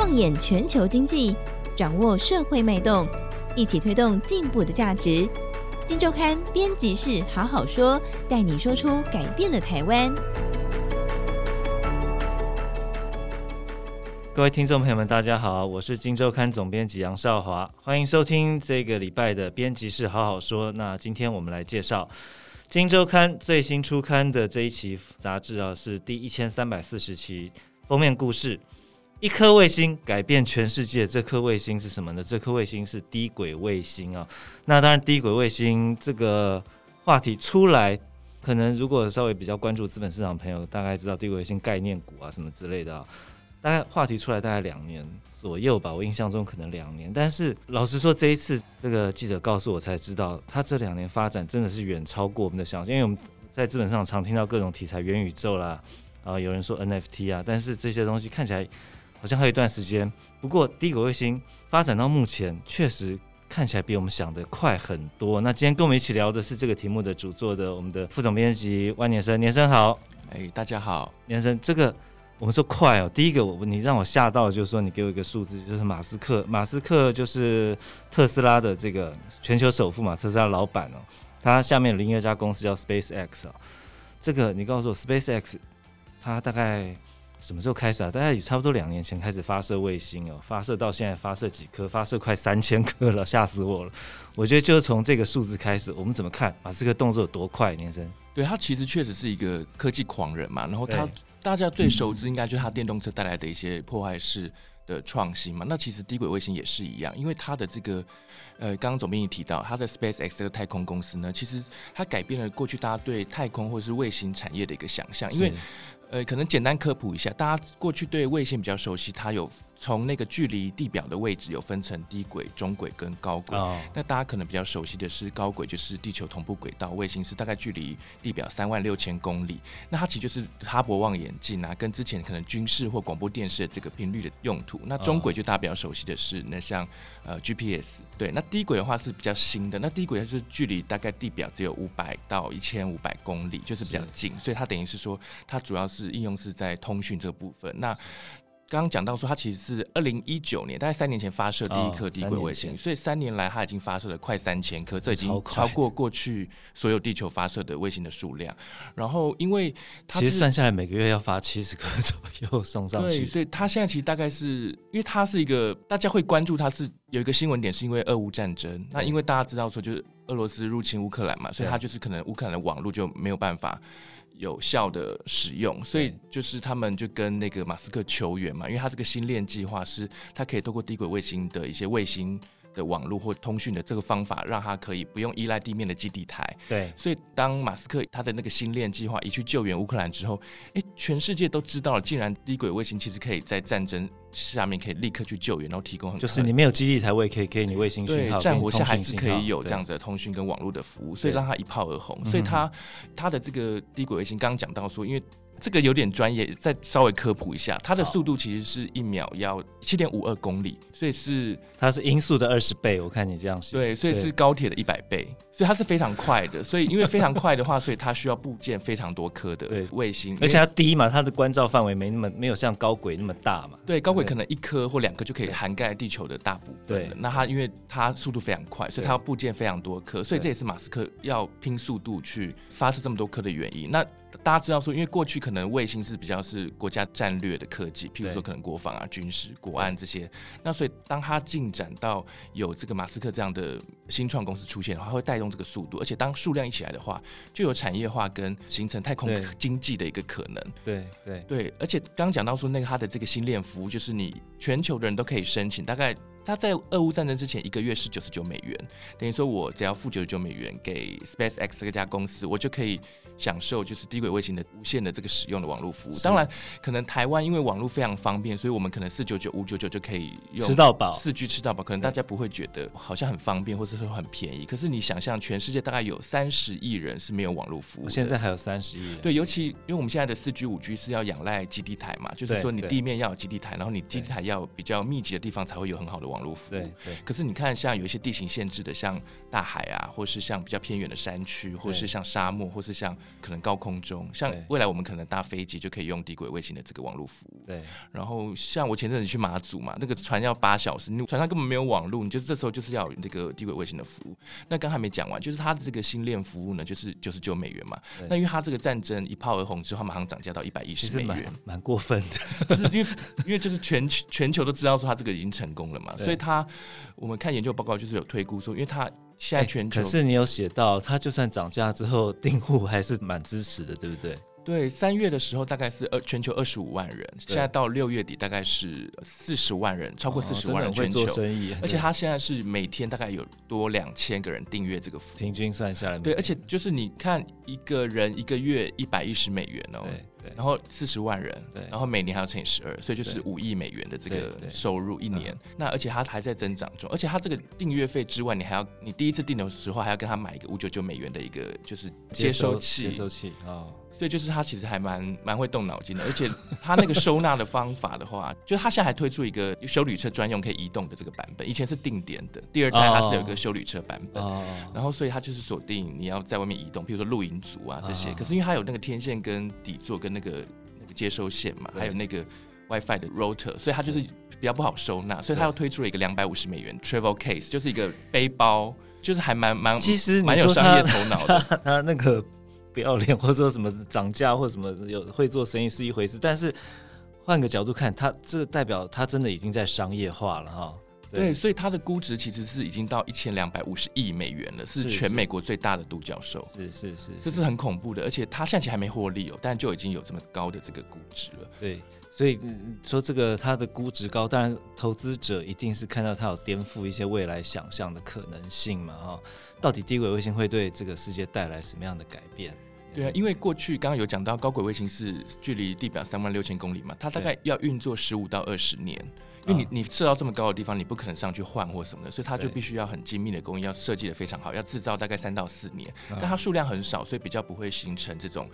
放眼全球经济，掌握社会脉动，一起推动进步的价值。金周刊编辑室好好说，带你说出改变的台湾。各位听众朋友们，大家好，我是金周刊总编辑杨少华，欢迎收听这个礼拜的编辑室好好说。那今天我们来介绍金周刊最新出刊的这一期杂志啊，是第一千三百四十期，封面故事。一颗卫星改变全世界，这颗卫星是什么呢？这颗卫星是低轨卫星啊。那当然，低轨卫星这个话题出来，可能如果稍微比较关注资本市场朋友，大概知道低轨卫星概念股啊什么之类的啊。大概话题出来大概两年左右吧，我印象中可能两年。但是老实说，这一次这个记者告诉我才知道，他这两年发展真的是远超过我们的想象。因为我们在资本上常听到各种题材，元宇宙啦，啊，有人说 NFT 啊，但是这些东西看起来。好像还有一段时间，不过低轨卫星发展到目前，确实看起来比我们想的快很多。那今天跟我们一起聊的是这个题目的主作的我们的副总编辑万年生，年生好，哎，大家好，年生，这个我们说快哦，第一个我你让我吓到，就是说你给我一个数字，就是马斯克，马斯克就是特斯拉的这个全球首富嘛，特斯拉老板哦，他下面有另一家公司叫 SpaceX 哦，这个你告诉我 SpaceX，他大概。什么时候开始啊？大概也差不多两年前开始发射卫星哦，发射到现在发射几颗？发射快三千颗了，吓死我了！我觉得就是从这个数字开始，我们怎么看啊？这个动作有多快？年生，对他其实确实是一个科技狂人嘛。然后他大家最熟知应该就是他电动车带来的一些破坏式的创新嘛。那其实低轨卫星也是一样，因为他的这个呃，刚刚总编辑提到他的 SpaceX 这个太空公司呢，其实它改变了过去大家对太空或者是卫星产业的一个想象，因为。呃，可能简单科普一下，大家过去对卫星比较熟悉，它有。从那个距离地表的位置有分成低轨、中轨跟高轨。Oh. 那大家可能比较熟悉的是高轨，就是地球同步轨道卫星，是大概距离地表三万六千公里。那它其实就是哈勃望远镜啊，跟之前可能军事或广播电视的这个频率的用途。那中轨就大家比较熟悉的是，那像呃 GPS。对，那低轨的话是比较新的。那低轨它就是距离大概地表只有五百到一千五百公里，就是比较近。所以它等于是说，它主要是应用是在通讯这部分。那刚刚讲到说，它其实是二零一九年，大概三年前发射第一颗低轨卫星，哦，所以三年来它已经发射了快三千颗，这已经超过过去所有地球发射的卫星的数量。然后，因为它其实算下来每个月要发七十颗左右 送上去，对，所以它现在其实大概是因为它是一个大家会关注，它是有一个新闻点，是因为俄乌战争。那因为大家知道说，就是俄罗斯入侵乌克兰嘛，所以它就是可能乌克兰的网络就没有办法。有效的使用，所以就是他们就跟那个马斯克求援嘛，因为他这个星链计划是，他可以透过低轨卫星的一些卫星的网络或通讯的这个方法，让他可以不用依赖地面的基地台。对，所以当马斯克他的那个星链计划一去救援乌克兰之后，诶、欸，全世界都知道了，竟然低轨卫星其实可以在战争下面可以立刻去救援，然后提供很就是你没有基地台，我也可以给你卫星讯号，对，战火下还是可以有这样子的通讯跟网络的服务，所以让他一炮而红。所以他他的这个低轨卫星刚刚讲到说，因为。这个有点专业，再稍微科普一下，它的速度其实是一秒要七点五二公里，所以是它是音速的二十倍。我看你这样写，对，所以是高铁的一百倍，所以它是非常快的。所以因为非常快的话，所以它需要部件非常多颗的卫星，而且它低嘛，它的关照范围没那么没有像高轨那么大嘛。对，高轨可能一颗或两颗就可以涵盖地球的大部分。对，那它因为它速度非常快，所以它要部件非常多颗，所以这也是马斯克要拼速度去发射这么多颗的原因。那大家知道说，因为过去可能卫星是比较是国家战略的科技，譬如说可能国防啊、军事、国安这些。那所以当它进展到有这个马斯克这样的新创公司出现的话，会带动这个速度。而且当数量一起来的话，就有产业化跟形成太空经济的一个可能。对对对，而且刚刚讲到说，那个它的这个星链服务，就是你全球的人都可以申请，大概。他在俄乌战争之前一个月是九十九美元，等于说我只要付九十九美元给 SpaceX 这家公司，我就可以享受就是低轨卫星的无线的这个使用的网络服务。当然，可能台湾因为网络非常方便，所以我们可能四九九五九九就可以用吃到饱，四 G 吃到饱。可能大家不会觉得好像很方便，或者说很便宜。可是你想象，全世界大概有三十亿人是没有网络服务，现在还有三十亿。对，尤其因为我们现在的四 G 五 G 是要仰赖基地台嘛，就是说你地面要有基地台，然后你基地台要比较密集的地方才会有很好的网络服务。对对。可是你看，像有一些地形限制的，像大海啊，或是像比较偏远的山区，或是像沙漠，或是像可能高空中，像未来我们可能搭飞机就可以用低轨卫星的这个网络服务。对。然后像我前阵子去马祖嘛，那个船要八小时，你船上根本没有网络，你就是这时候就是要有这个低轨卫星的服务。那刚还没讲完，就是它的这个星链服务呢，就是九十九美元嘛。那因为它这个战争一炮而红之后，马上涨价到一百一十美元，蛮过分的。就是因为因为就是全球全球都知道说它这个已经成功了嘛，所以它我们看研究报告就是有推估说，因为它。现在全、可是你有写到，它就算涨价之后，订户还是蛮支持的，对不对？对，三月的时候大概是二全球二十五万人，现在到六月底大概是四十万人，超过四十万人全球。哦、做生意，而且他现在是每天大概有多两千个人订阅这个服务，平均算下来。对，而且就是你看一个人一个月一百一十美元哦。然后四十万人，对，然后每年还要乘以十二，所以就是五亿美元的这个收入一年。那而且它还在增长中，而且它这个订阅费之外，你还要你第一次订的时候还要跟他买一个五九九美元的一个就是接收器，接收器哦。所以就是他其实还蛮蛮会动脑筋的，而且他那个收纳的方法的话，就是他现在还推出一个修旅车专用可以移动的这个版本，以前是定点的，第二代它是有一个修旅车版本，哦、然后所以它就是锁定你要在外面移动，比如说露营族啊这些，哦、可是因为它有那个天线跟底座跟那个那个接收线嘛，还有那个 WiFi 的 router，所以它就是比较不好收纳，所以它又推出了一个两百五十美元 travel case，就是一个背包，就是还蛮蛮其实蛮有商业头脑的，他，他那个。不要脸，或者说什么涨价或者什么有会做生意是一回事，但是换个角度看，它这代表它真的已经在商业化了哈。对，对，所以它的估值其实是已经到一千两百五十亿美元了，是全美国最大的独角兽。是是是，这是很恐怖的，而且它现在还没获利哦，但就已经有这么高的这个估值了。对。所以说这个它的估值高，当然投资者一定是看到它有颠覆一些未来想象的可能性嘛，哈。到底低轨卫星会对这个世界带来什么样的改变？对啊，因为过去刚刚有讲到高轨卫星是距离地表三万六千公里嘛，它大概要运作十五到二十年。因为你你设到这么高的地方，你不可能上去换或什么的，所以它就必须要很精密的工艺，要设计的非常好，要制造大概三到四年。但它数量很少，所以比较不会形成这种。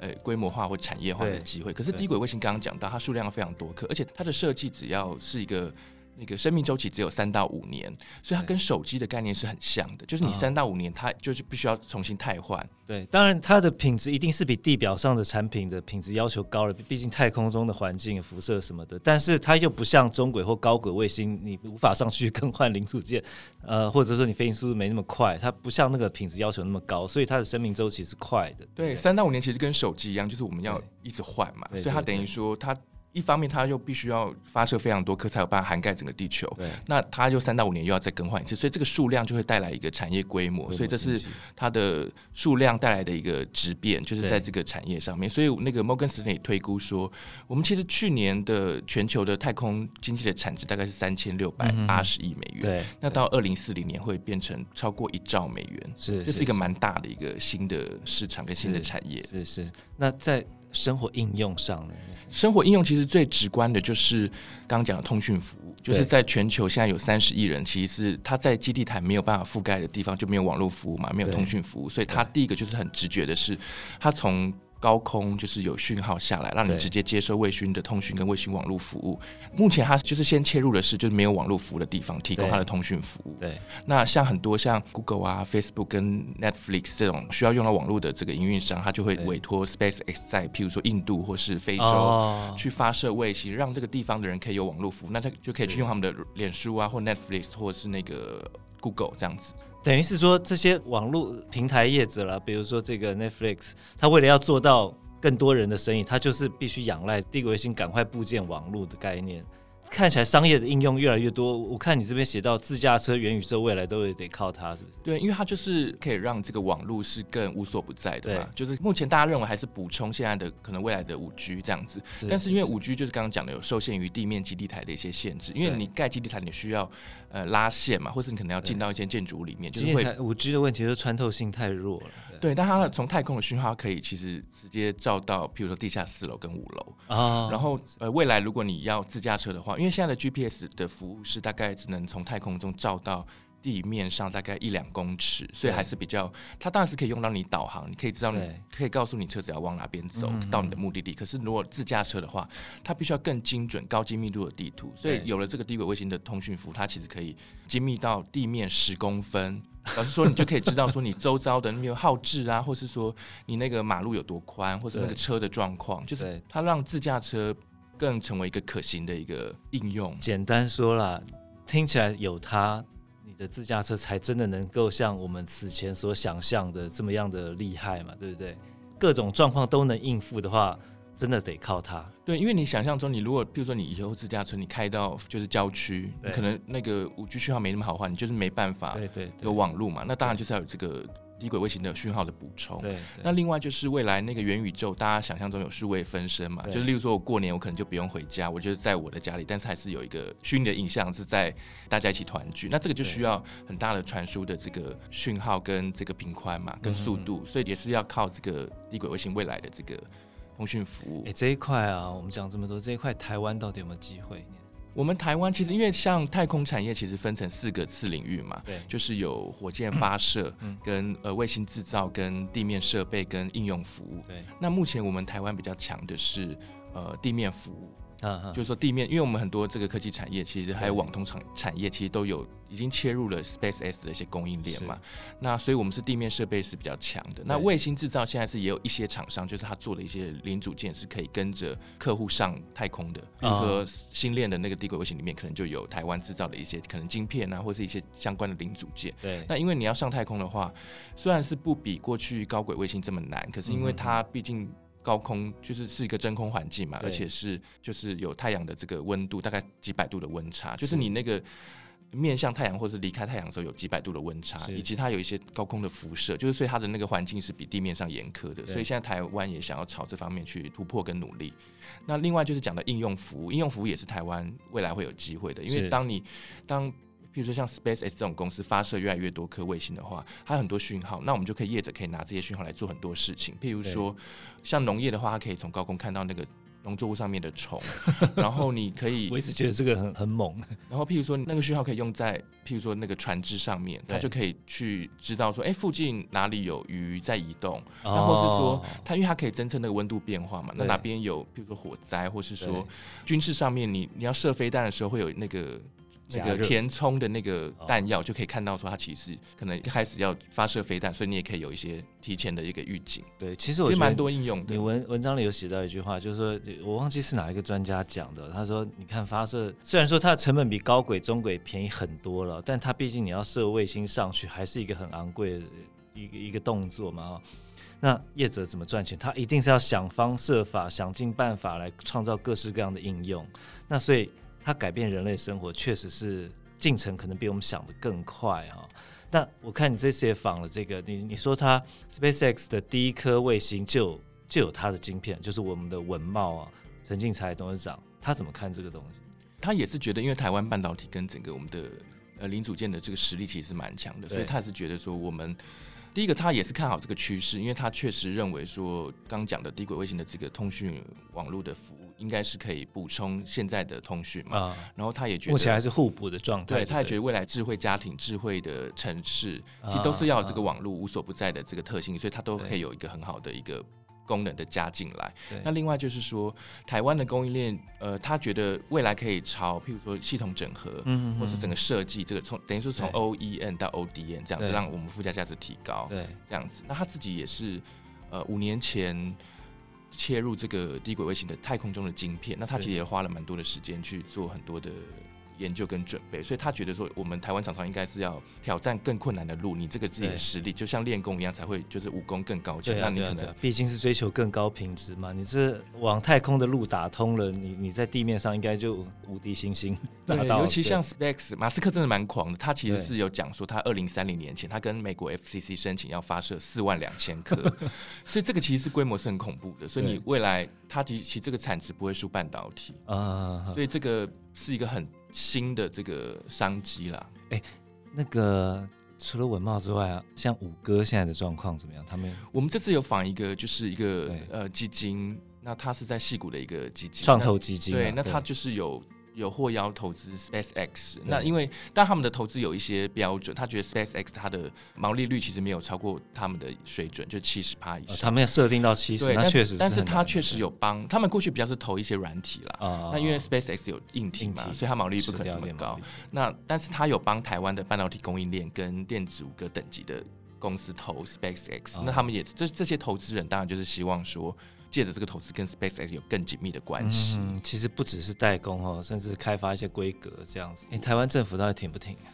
呃，规模化或产业化的机会。可是低轨卫星刚刚讲到，它数量非常多颗，而且它的设计只要是一个那个生命周期只有三到五年，所以它跟手机的概念是很像的，就是你三到五年它就是必须要重新汰换。对，当然它的品质一定是比地表上的产品的品质要求高了，毕竟太空中的环境、辐射什么的。但是它又不像中轨或高轨卫星，你无法上去 更换零组件，呃，或者说你飞行速度没那么快，它不像那个品质要求那么高，所以它的生命周期是快的。对，三到五年其实跟手机一样，就是我们要一直换嘛，所以它等于说它。一方面，它又必须要发射非常多颗才有办法涵盖整个地球。对，那它就三到五年又要再更换一次，所以这个数量就会带来一个产业规模。所以这是它的数量带来的一个质变，就是在这个产业上面。所以那个摩根斯坦利推估说，我们其实去年的全球的太空经济的产值大概是三千六百八十亿美元。对，那到二零四零年会变成超过一兆美元。是，这是一个蛮大的一个新的市场跟新的产业。是是，那在。生活应用上呢，生活应用其实最直观的就是刚刚讲的通讯服务，就是在全球现在有三十亿人，其实是他在基地台没有办法覆盖的地方就没有网络服务嘛，没有通讯服务，所以他第一个就是很直觉的是，他从高空就是有讯号下来，让你直接接收卫星的通讯跟卫星网络服务。目前它就是先切入的是就是没有网络服务的地方，提供它的通讯服务。对，那像很多像 Google 啊、Facebook 跟 Netflix 这种需要用到网络的这个营运商，它就会委托 SpaceX 在譬如说印度或是非洲去发射卫星，让这个地方的人可以有网络服务，那他就可以去用他们的脸书啊或 Netflix 或是那个 Google 这样子。等于是说，这些网络平台业者啦，比如说这个 Netflix，他为了要做到更多人的生意，他就是必须仰赖帝国卫星赶快部件网络的概念。看起来商业的应用越来越多，我看你这边写到自驾车、元宇宙，未来都得靠它，是不是？对，因为它就是可以让这个网络是更无所不在的嘛。就是目前大家认为还是补充现在的可能未来的五 G 这样子，是但是因为五 G 就是刚刚讲的有受限于地面基地台的一些限制，因为你盖基地台你需要呃拉线嘛，或是你可能要进到一些建筑里面，就是会五 G 的问题就是穿透性太弱了。对，但它从太空的讯号可以其实直接照到，譬如说地下四楼跟五楼啊。然后呃，未来如果你要自驾车的话，因为现在的 GPS 的服务是大概只能从太空中照到地面上大概一两公尺，所以还是比较，它当然是可以用到你导航，你可以知道你可以告诉你车子要往哪边走到你的目的地。可是如果自驾车的话，它必须要更精准、高精密度的地图。所以有了这个低轨卫星的通讯服务，它其实可以精密到地面十公分，老实说，你就可以知道说你周遭的那边号志啊，或是说你那个马路有多宽，或者那个车的状况，就是它让自驾车更成为一个可行的一个应用。简单说啦，听起来有它。你的自驾车才真的能够像我们此前所想象的这么样的厉害嘛，对不对？各种状况都能应付的话，真的得靠它。对，因为你想象中，你如果比如说你以后自驾车，你开到就是郊区，可能那个五 G 信号没那么好的话，你就是没办法对对有网络嘛。那当然就是要有这个。低轨卫星的讯号的补充，对，那另外就是未来那个元宇宙，大家想象中有数位分身嘛？就是例如说我过年我可能就不用回家，我就是在我的家里，但是还是有一个虚拟的影像是在大家一起团聚。那这个就需要很大的传输的这个讯号跟这个频宽嘛，跟速度，所以也是要靠这个低轨卫星未来的这个通讯服务。哎、欸，这一块啊，我们讲这么多，这一块台湾到底有没有机会？我们台湾其实因为像太空产业，其实分成四个次领域嘛，对，就是有火箭发射、跟呃卫星制造、跟地面设备、跟应用服务。对，那目前我们台湾比较强的是呃地面服务。嗯，就是说地面，因为我们很多这个科技产业，其实还有网通产产业，其实都有已经切入了 SpaceX 的一些供应链嘛。那所以我们是地面设备是比较强的。那卫星制造现在是也有一些厂商，就是他做的一些零组件是可以跟着客户上太空的。比如说星链的那个低轨卫星里面，可能就有台湾制造的一些可能晶片啊，或是一些相关的零组件。对。那因为你要上太空的话，虽然是不比过去高轨卫星这么难，可是因为它毕竟。高空就是是一个真空环境嘛，而且是就是有太阳的这个温度，大概几百度的温差，就是你那个面向太阳或是离开太阳的时候有几百度的温差，以及它有一些高空的辐射，就是所以它的那个环境是比地面上严苛的，所以现在台湾也想要朝这方面去突破跟努力。那另外就是讲的应用服务，应用服务也是台湾未来会有机会的，因为当你当。比如说像 SpaceX 这种公司发射越来越多颗卫星的话，它有很多讯号，那我们就可以业者可以拿这些讯号来做很多事情。譬如说，像农业的话，它可以从高空看到那个农作物上面的虫，然后你可以，我一直觉得这个很很猛。然后譬如说那个讯号可以用在譬如说那个船只上面，它就可以去知道说，哎，附近哪里有鱼在移动，然后是说它因为它可以侦测那个温度变化嘛，那哪边有譬如说火灾，或是说军事上面你你要射飞弹的时候会有那个。那个填充的那个弹药就可以看到说它其实可能一开始要发射飞弹，所以你也可以有一些提前的一个预警。对，其实我觉得蛮多应用的。你文文章里有写到一句话，就是说我忘记是哪一个专家讲的，他说你看发射虽然说它的成本比高轨、中轨便宜很多了，但它毕竟你要射卫星上去，还是一个很昂贵的一个一个动作嘛。那业者怎么赚钱？他一定是要想方设法、想尽办法来创造各式各样的应用。那所以。它改变人类生活，确实是进程可能比我们想的更快哈。那我看你这次也访了这个，你你说它 SpaceX 的第一颗卫星就就有它的晶片，就是我们的文茂啊，陈进才董事长，他怎么看这个东西？他也是觉得，因为台湾半导体跟整个我们的呃零组件的这个实力其实是蛮强的，所以他也是觉得说我们。第一个，他也是看好这个趋势，因为他确实认为说，刚讲的低轨卫星的这个通讯网络的服务，应该是可以补充现在的通讯嘛。然后他也觉得目前还是互补的状态。对，他也觉得未来智慧家庭、智慧的城市，其实都是要这个网络无所不在的这个特性，所以它都可以有一个很好的一个。功能的加进来，那另外就是说，台湾的供应链，呃，他觉得未来可以朝，譬如说系统整合，嗯，或是整个设计，这个从等于说从 O E N 到 O D N 这样子，让我们附加价值提高，对，这样子。那他自己也是，呃，五年前切入这个低轨卫星的太空中的晶片，那他其实也花了蛮多的时间去做很多的。研究跟准备，所以他觉得说，我们台湾厂商应该是要挑战更困难的路。你这个自己的实力，就像练功一样，才会就是武功更高强。那你可能毕竟是追求更高品质嘛。你这往太空的路打通了，你你在地面上应该就无敌星星。对，尤其像 SpaceX，马斯克真的蛮狂的。他其实是有讲说，他二零三零年前，他跟美国 FCC 申请要发射四万两千颗，所以这个其实是规模是很恐怖的。所以你未来，他其实这个产值不会输半导体啊。所以这个是一个很。新的这个商机啦，哎、欸，那个除了文茂之外啊，像五哥现在的状况怎么样？他们我们这次有访一个，就是一个呃基金，那他是在戏谷的一个基金，创投基金、啊，对，那他就是有有获邀投资 SpaceX，那因为但他们的投资有一些标准，他觉得 SpaceX 它的毛利率其实没有超过他们的水准，就七十趴以上。他们要设定到七十，那确实是，但是他确实有帮他们过去比较是投一些软体啦，啊，那因为 SpaceX 有硬体嘛，所以它毛利率不可能这么高。那但是他有帮台湾的半导体供应链跟电子五个等级的公司投 SpaceX，那他们也这这些投资人当然就是希望说。借着这个投资跟 SpaceX 有更紧密的关系。嗯，其实不只是代工哦，甚至开发一些规格这样子。哎，台湾政府到底挺不挺啊？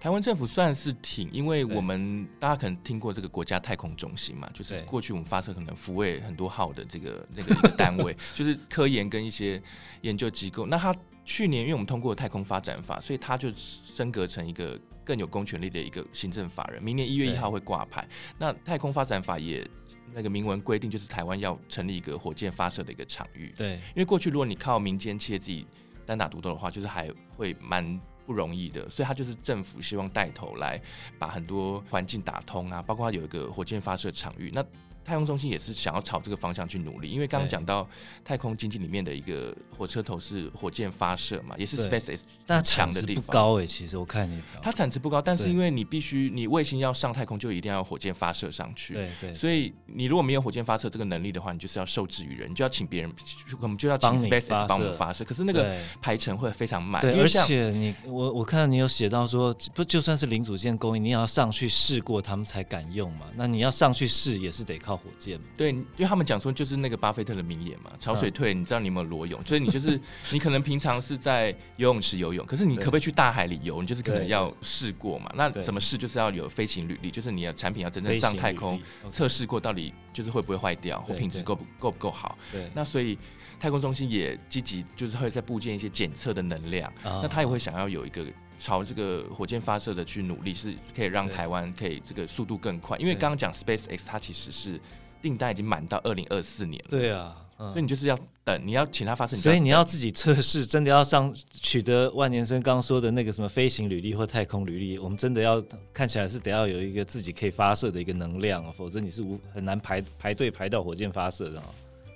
台湾政府算是挺，因为我们大家可能听过这个国家太空中心嘛，就是过去我们发射可能福卫很多号的这个那个一个单位，就是科研跟一些研究机构。那他去年因为我们通过太空发展法，所以他就升格成一个更有公权力的一个行政法人。明年一月一号会挂牌。那太空发展法也。那个明文规定就是台湾要成立一个火箭发射的一个场域。对，因为过去如果你靠民间企业自己单打独斗的话，就是还会蛮不容易的。所以他就是政府希望带头来把很多环境打通啊，包括有一个火箭发射场域。那太空中心也是想要朝这个方向去努力，因为刚刚讲到太空经济里面的一个火车头是火箭发射嘛，也是 SpaceX 强的地方。不高诶、欸，其实我看你它产值不高，但是因为你必须你卫星要上太空，就一定要火箭发射上去。对对。所以你如果没有火箭发射这个能力的话，你就是要受制于人，你就要请别人，我们就要请 SpaceX 帮我们发射。可是那个排程会非常慢。对，而且你我我看到你有写到说，不就算是零组件供应，你也要上去试过，他们才敢用嘛。那你要上去试也是得靠火箭嘛。对。因为他们讲说，就是那个巴菲特的名言嘛，潮水退，你知道你有没有裸泳？所以你就是你可能平常是在游泳池游泳，可是你可不可以去大海里游？你就是可能要试过嘛。那怎么试？就是要有飞行履历，就是你的产品要真正上太空测试过，到底就是会不会坏掉，或品质够不够不够好。对，那所以太空中心也积极，就是会在部件一些检测的能量。那他也会想要有一个朝这个火箭发射的去努力，是可以让台湾可以这个速度更快。因为刚刚讲 SpaceX，它其实是。订单已经满到二零二四年了。对啊，嗯、所以你就是要等，你要请他发射，所以你要自己测试，真的要上取得万年生刚刚说的那个什么飞行履历或太空履历，我们真的要看起来是得要有一个自己可以发射的一个能量，否则你是无很难排排队排到火箭发射的。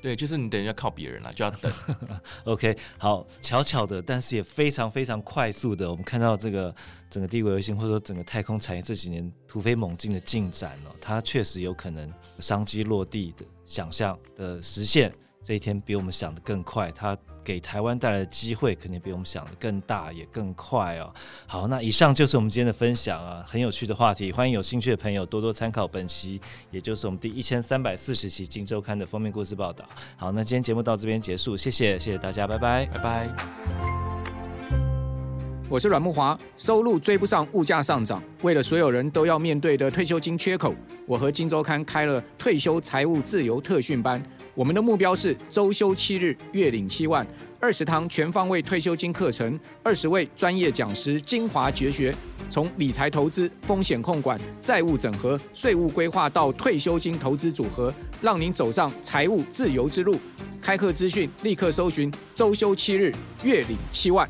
对，就是你等一下靠别人了，就要等。OK，好，巧巧的，但是也非常非常快速的，我们看到这个整个低轨卫星或者说整个太空产业这几年突飞猛进的进展哦，它确实有可能商机落地的想象的实现。这一天比我们想的更快，它给台湾带来的机会肯定比我们想的更大，也更快哦。好，那以上就是我们今天的分享啊，很有趣的话题，欢迎有兴趣的朋友多多参考本期，也就是我们第一千三百四十期《金周刊》的封面故事报道。好，那今天节目到这边结束，谢谢，谢谢大家，拜拜，拜拜。我是阮木华，收入追不上物价上涨，为了所有人都要面对的退休金缺口，我和《金周刊》开了退休财务自由特训班。我们的目标是周休七日，月领七万，二十堂全方位退休金课程，二十位专业讲师精华绝学，从理财投资、风险控管、债务整合、税务规划到退休金投资组合，让您走上财务自由之路。开课资讯立刻搜寻周休七日，月领七万。